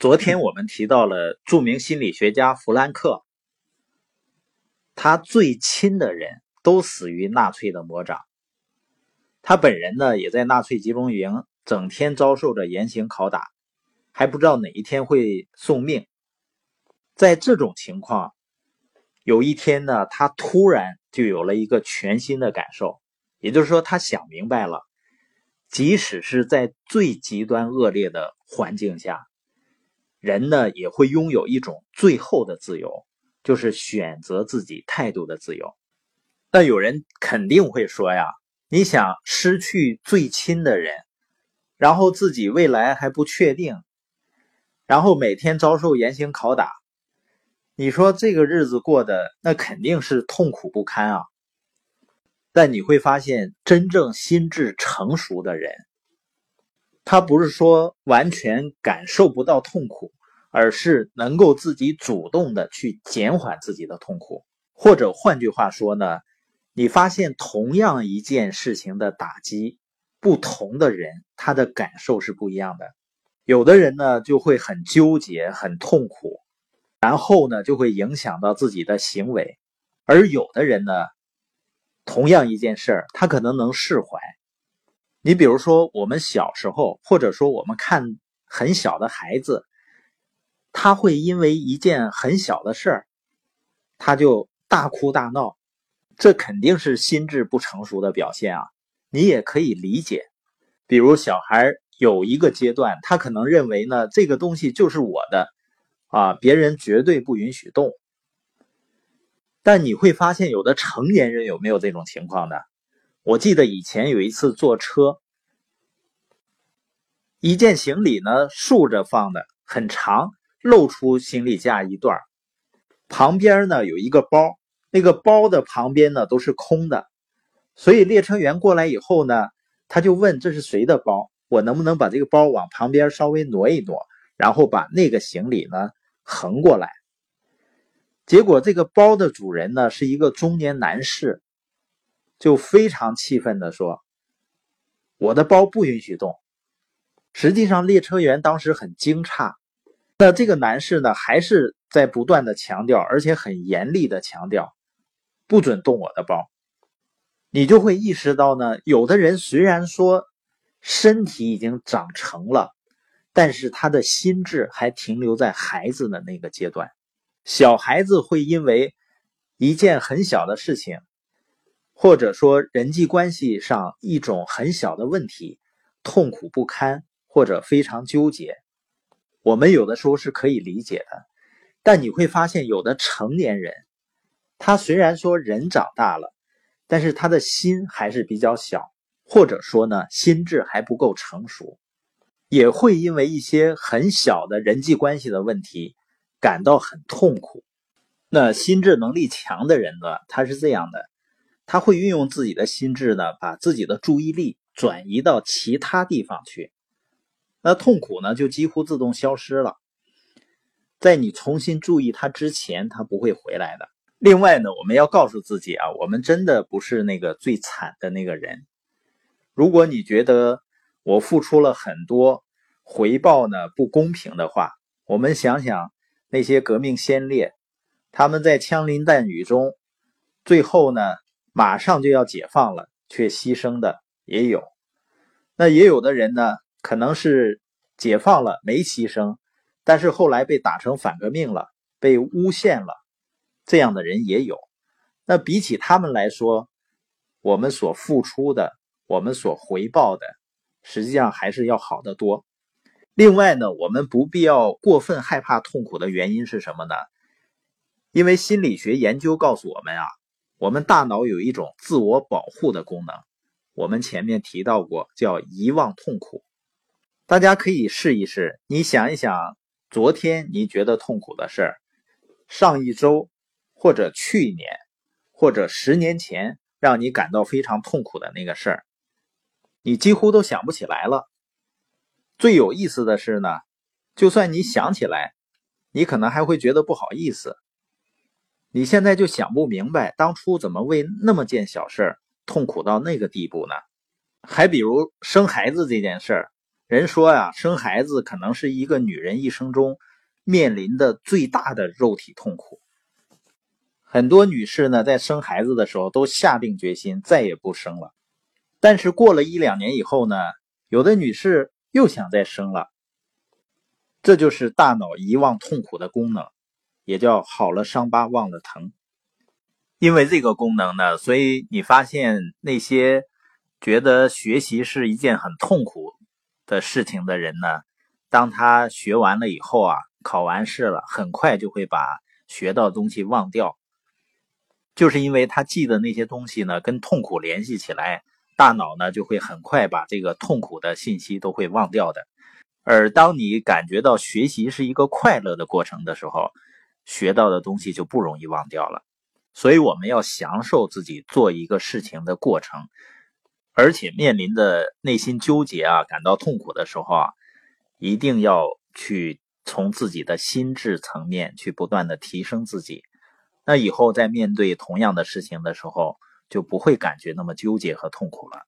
昨天我们提到了著名心理学家弗兰克，他最亲的人都死于纳粹的魔掌。他本人呢，也在纳粹集中营整天遭受着严刑拷打，还不知道哪一天会送命。在这种情况，有一天呢，他突然就有了一个全新的感受，也就是说，他想明白了，即使是在最极端恶劣的环境下。人呢也会拥有一种最后的自由，就是选择自己态度的自由。但有人肯定会说呀，你想失去最亲的人，然后自己未来还不确定，然后每天遭受严刑拷打，你说这个日子过得那肯定是痛苦不堪啊。但你会发现，真正心智成熟的人。他不是说完全感受不到痛苦，而是能够自己主动的去减缓自己的痛苦。或者换句话说呢，你发现同样一件事情的打击，不同的人他的感受是不一样的。有的人呢就会很纠结、很痛苦，然后呢就会影响到自己的行为；而有的人呢，同样一件事儿，他可能能释怀。你比如说，我们小时候，或者说我们看很小的孩子，他会因为一件很小的事儿，他就大哭大闹，这肯定是心智不成熟的表现啊。你也可以理解，比如小孩有一个阶段，他可能认为呢，这个东西就是我的，啊，别人绝对不允许动。但你会发现，有的成年人有没有这种情况呢？我记得以前有一次坐车，一件行李呢竖着放的很长，露出行李架一段旁边呢有一个包，那个包的旁边呢都是空的，所以列车员过来以后呢，他就问这是谁的包，我能不能把这个包往旁边稍微挪一挪，然后把那个行李呢横过来。结果这个包的主人呢是一个中年男士。就非常气愤的说：“我的包不允许动。”实际上，列车员当时很惊诧。那这个男士呢，还是在不断的强调，而且很严厉的强调，不准动我的包。你就会意识到呢，有的人虽然说身体已经长成了，但是他的心智还停留在孩子的那个阶段。小孩子会因为一件很小的事情。或者说人际关系上一种很小的问题，痛苦不堪或者非常纠结，我们有的时候是可以理解的。但你会发现，有的成年人，他虽然说人长大了，但是他的心还是比较小，或者说呢，心智还不够成熟，也会因为一些很小的人际关系的问题感到很痛苦。那心智能力强的人呢，他是这样的。他会运用自己的心智呢，把自己的注意力转移到其他地方去，那痛苦呢就几乎自动消失了。在你重新注意他之前，他不会回来的。另外呢，我们要告诉自己啊，我们真的不是那个最惨的那个人。如果你觉得我付出了很多，回报呢不公平的话，我们想想那些革命先烈，他们在枪林弹雨中，最后呢？马上就要解放了，却牺牲的也有。那也有的人呢，可能是解放了没牺牲，但是后来被打成反革命了，被诬陷了，这样的人也有。那比起他们来说，我们所付出的，我们所回报的，实际上还是要好得多。另外呢，我们不必要过分害怕痛苦的原因是什么呢？因为心理学研究告诉我们啊。我们大脑有一种自我保护的功能，我们前面提到过，叫遗忘痛苦。大家可以试一试，你想一想，昨天你觉得痛苦的事儿，上一周或者去年或者十年前让你感到非常痛苦的那个事儿，你几乎都想不起来了。最有意思的是呢，就算你想起来，你可能还会觉得不好意思。你现在就想不明白，当初怎么为那么件小事痛苦到那个地步呢？还比如生孩子这件事儿，人说呀，生孩子可能是一个女人一生中面临的最大的肉体痛苦。很多女士呢，在生孩子的时候都下定决心再也不生了，但是过了一两年以后呢，有的女士又想再生了。这就是大脑遗忘痛苦的功能，也叫好了伤疤忘了疼。因为这个功能呢，所以你发现那些觉得学习是一件很痛苦的事情的人呢，当他学完了以后啊，考完试了，很快就会把学到东西忘掉。就是因为他记的那些东西呢，跟痛苦联系起来，大脑呢就会很快把这个痛苦的信息都会忘掉的。而当你感觉到学习是一个快乐的过程的时候，学到的东西就不容易忘掉了。所以我们要享受自己做一个事情的过程，而且面临的内心纠结啊、感到痛苦的时候啊，一定要去从自己的心智层面去不断的提升自己。那以后在面对同样的事情的时候，就不会感觉那么纠结和痛苦了。